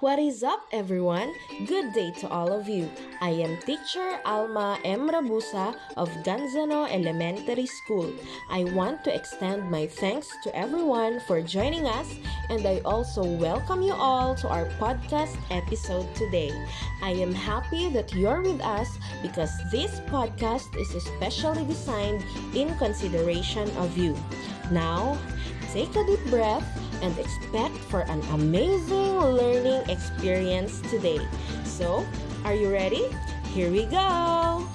What is up, everyone? Good day to all of you. I am teacher Alma M. Rabusa of Ganzano Elementary School. I want to extend my thanks to everyone for joining us, and I also welcome you all to our podcast episode today. I am happy that you're with us because this podcast is especially designed in consideration of you. Now, take a deep breath and expect for an amazing learning experience today. So, are you ready? Here we go!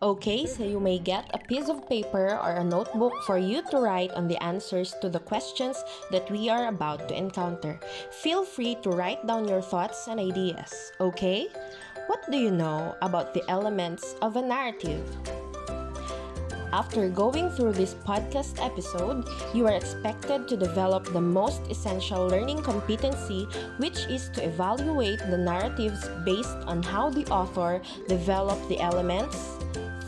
Okay, so you may get a piece of paper or a notebook for you to write on the answers to the questions that we are about to encounter. Feel free to write down your thoughts and ideas, okay? What do you know about the elements of a narrative? After going through this podcast episode, you are expected to develop the most essential learning competency, which is to evaluate the narratives based on how the author developed the elements,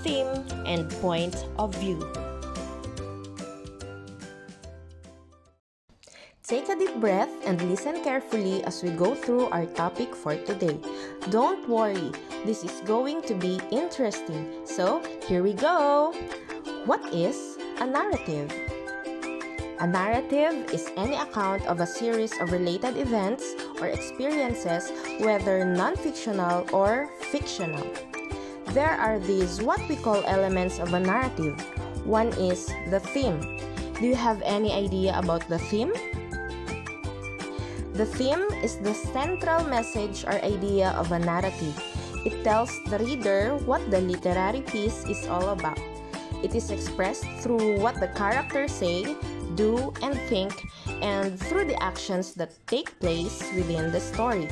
theme, and point of view. Take a deep breath and listen carefully as we go through our topic for today. Don't worry, this is going to be interesting. So, here we go! What is a narrative? A narrative is any account of a series of related events or experiences, whether non fictional or fictional. There are these what we call elements of a narrative. One is the theme. Do you have any idea about the theme? The theme is the central message or idea of a narrative. It tells the reader what the literary piece is all about. It is expressed through what the characters say, do, and think, and through the actions that take place within the story.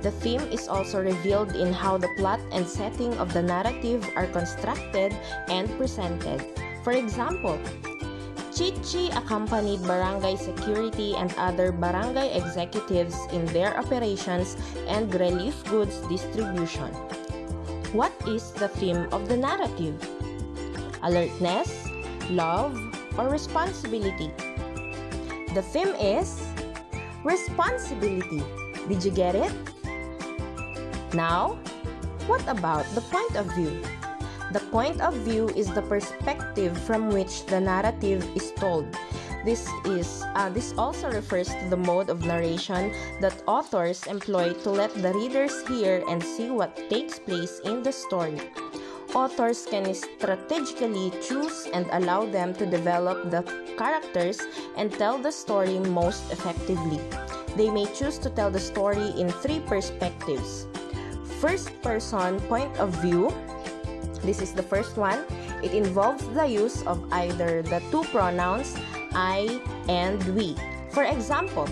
The theme is also revealed in how the plot and setting of the narrative are constructed and presented. For example, Chichi accompanied barangay security and other barangay executives in their operations and relief goods distribution. What is the theme of the narrative? Alertness, love, or responsibility? The theme is responsibility. Did you get it? Now, what about the point of view? The point of view is the perspective from which the narrative is told. This is uh, this also refers to the mode of narration that authors employ to let the readers hear and see what takes place in the story. Authors can strategically choose and allow them to develop the characters and tell the story most effectively. They may choose to tell the story in three perspectives. First person point of view, this is the first one. It involves the use of either the two pronouns I and we. For example,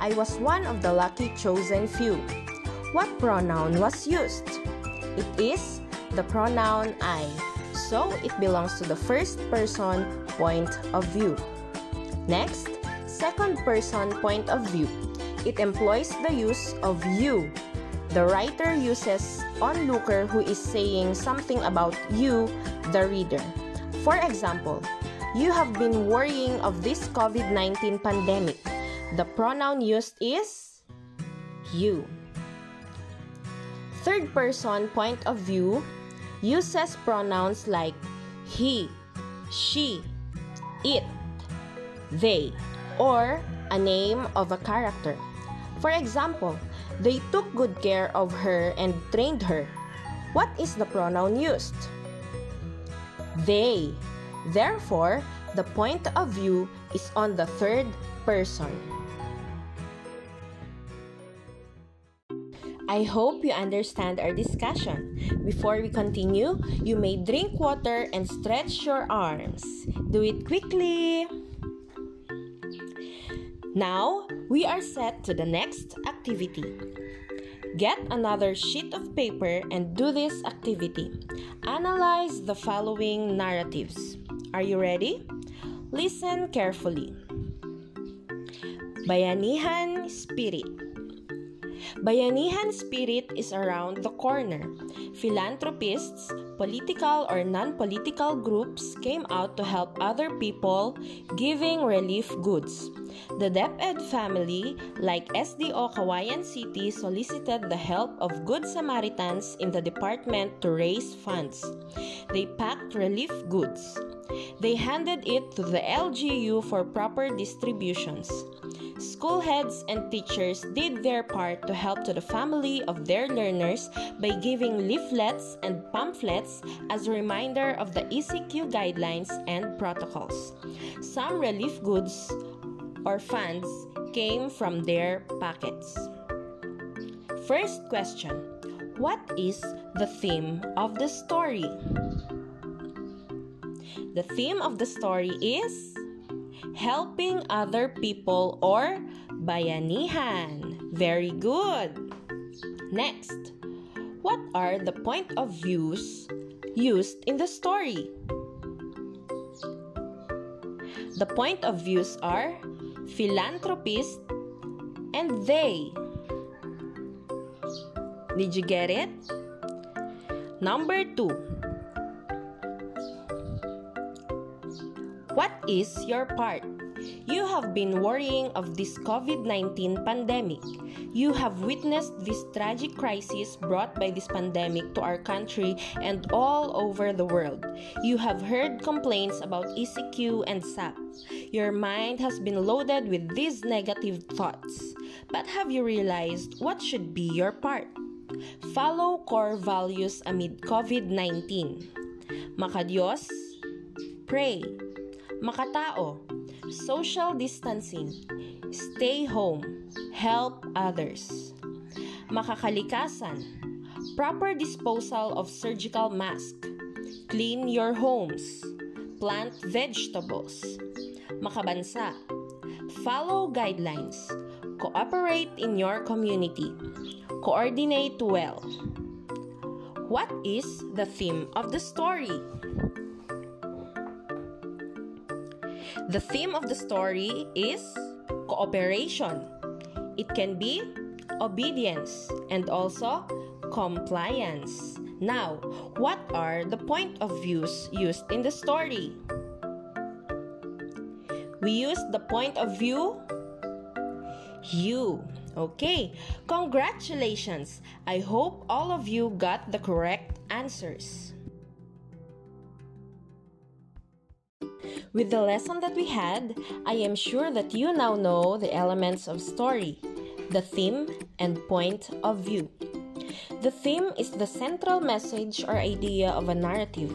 I was one of the lucky chosen few. What pronoun was used? It is the pronoun I, so it belongs to the first person point of view. Next, second person point of view. It employs the use of you. The writer uses onlooker who is saying something about you, the reader. For example, you have been worrying of this COVID 19 pandemic. The pronoun used is you. Third person point of view uses pronouns like he, she, it, they, or a name of a character. For example, they took good care of her and trained her. What is the pronoun used? They. Therefore, the point of view is on the third person. I hope you understand our discussion. Before we continue, you may drink water and stretch your arms. Do it quickly. Now, we are set to the next activity. Get another sheet of paper and do this activity. Analyze the following narratives. Are you ready? Listen carefully. Bayanihan Spirit Bayanihan Spirit is around the corner. Philanthropists, political or non political groups came out to help other people, giving relief goods. The DepEd family, like SDO Cauayan City, solicited the help of Good Samaritans in the department to raise funds. They packed relief goods. They handed it to the LGU for proper distributions. School heads and teachers did their part to help to the family of their learners by giving leaflets and pamphlets as a reminder of the ECQ guidelines and protocols. Some relief goods or funds came from their pockets. First question What is the theme of the story? The theme of the story is helping other people or bayanihan. Very good. Next, what are the point of views used in the story? The point of views are philanthropist and they. Did you get it? Number two. What is your part? You have been worrying of this COVID 19 pandemic. You have witnessed this tragic crisis brought by this pandemic to our country and all over the world. You have heard complaints about ECQ and SAP. Your mind has been loaded with these negative thoughts. But have you realized what should be your part? Follow core values amid COVID 19. Makadiyos, pray, Makatao, social distancing, stay home, help others. Makakalikasan, proper disposal of surgical mask, clean your homes, plant vegetables. Makabansa, follow guidelines, cooperate in your community, coordinate well. What is the theme of the story? The theme of the story is cooperation. It can be obedience and also compliance. Now, what are the point of views used in the story? We use the point of view you. Okay, congratulations. I hope all of you got the correct answers. With the lesson that we had, I am sure that you now know the elements of story, the theme, and point of view. The theme is the central message or idea of a narrative.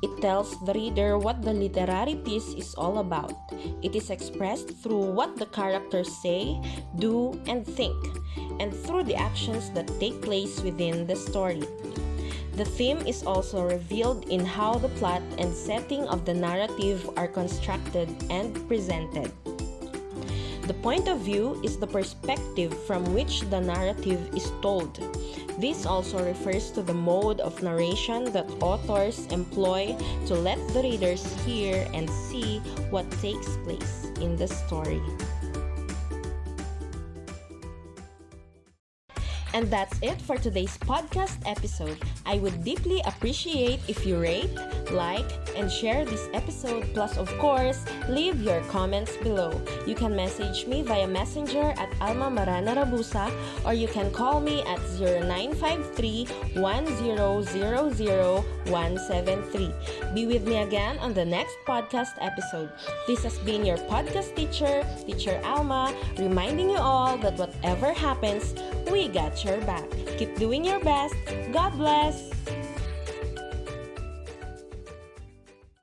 It tells the reader what the literary piece is all about. It is expressed through what the characters say, do, and think, and through the actions that take place within the story. The theme is also revealed in how the plot and setting of the narrative are constructed and presented. The point of view is the perspective from which the narrative is told. This also refers to the mode of narration that authors employ to let the readers hear and see what takes place in the story. And that's it for today's podcast episode. I would deeply appreciate if you rate, like, and share this episode. Plus, of course, leave your comments below. You can message me via Messenger at Alma Marana Rabusa or you can call me at 0953 173 Be with me again on the next podcast episode. This has been your podcast teacher, Teacher Alma, reminding you all that whatever happens, we got your back. Keep doing your best. God bless.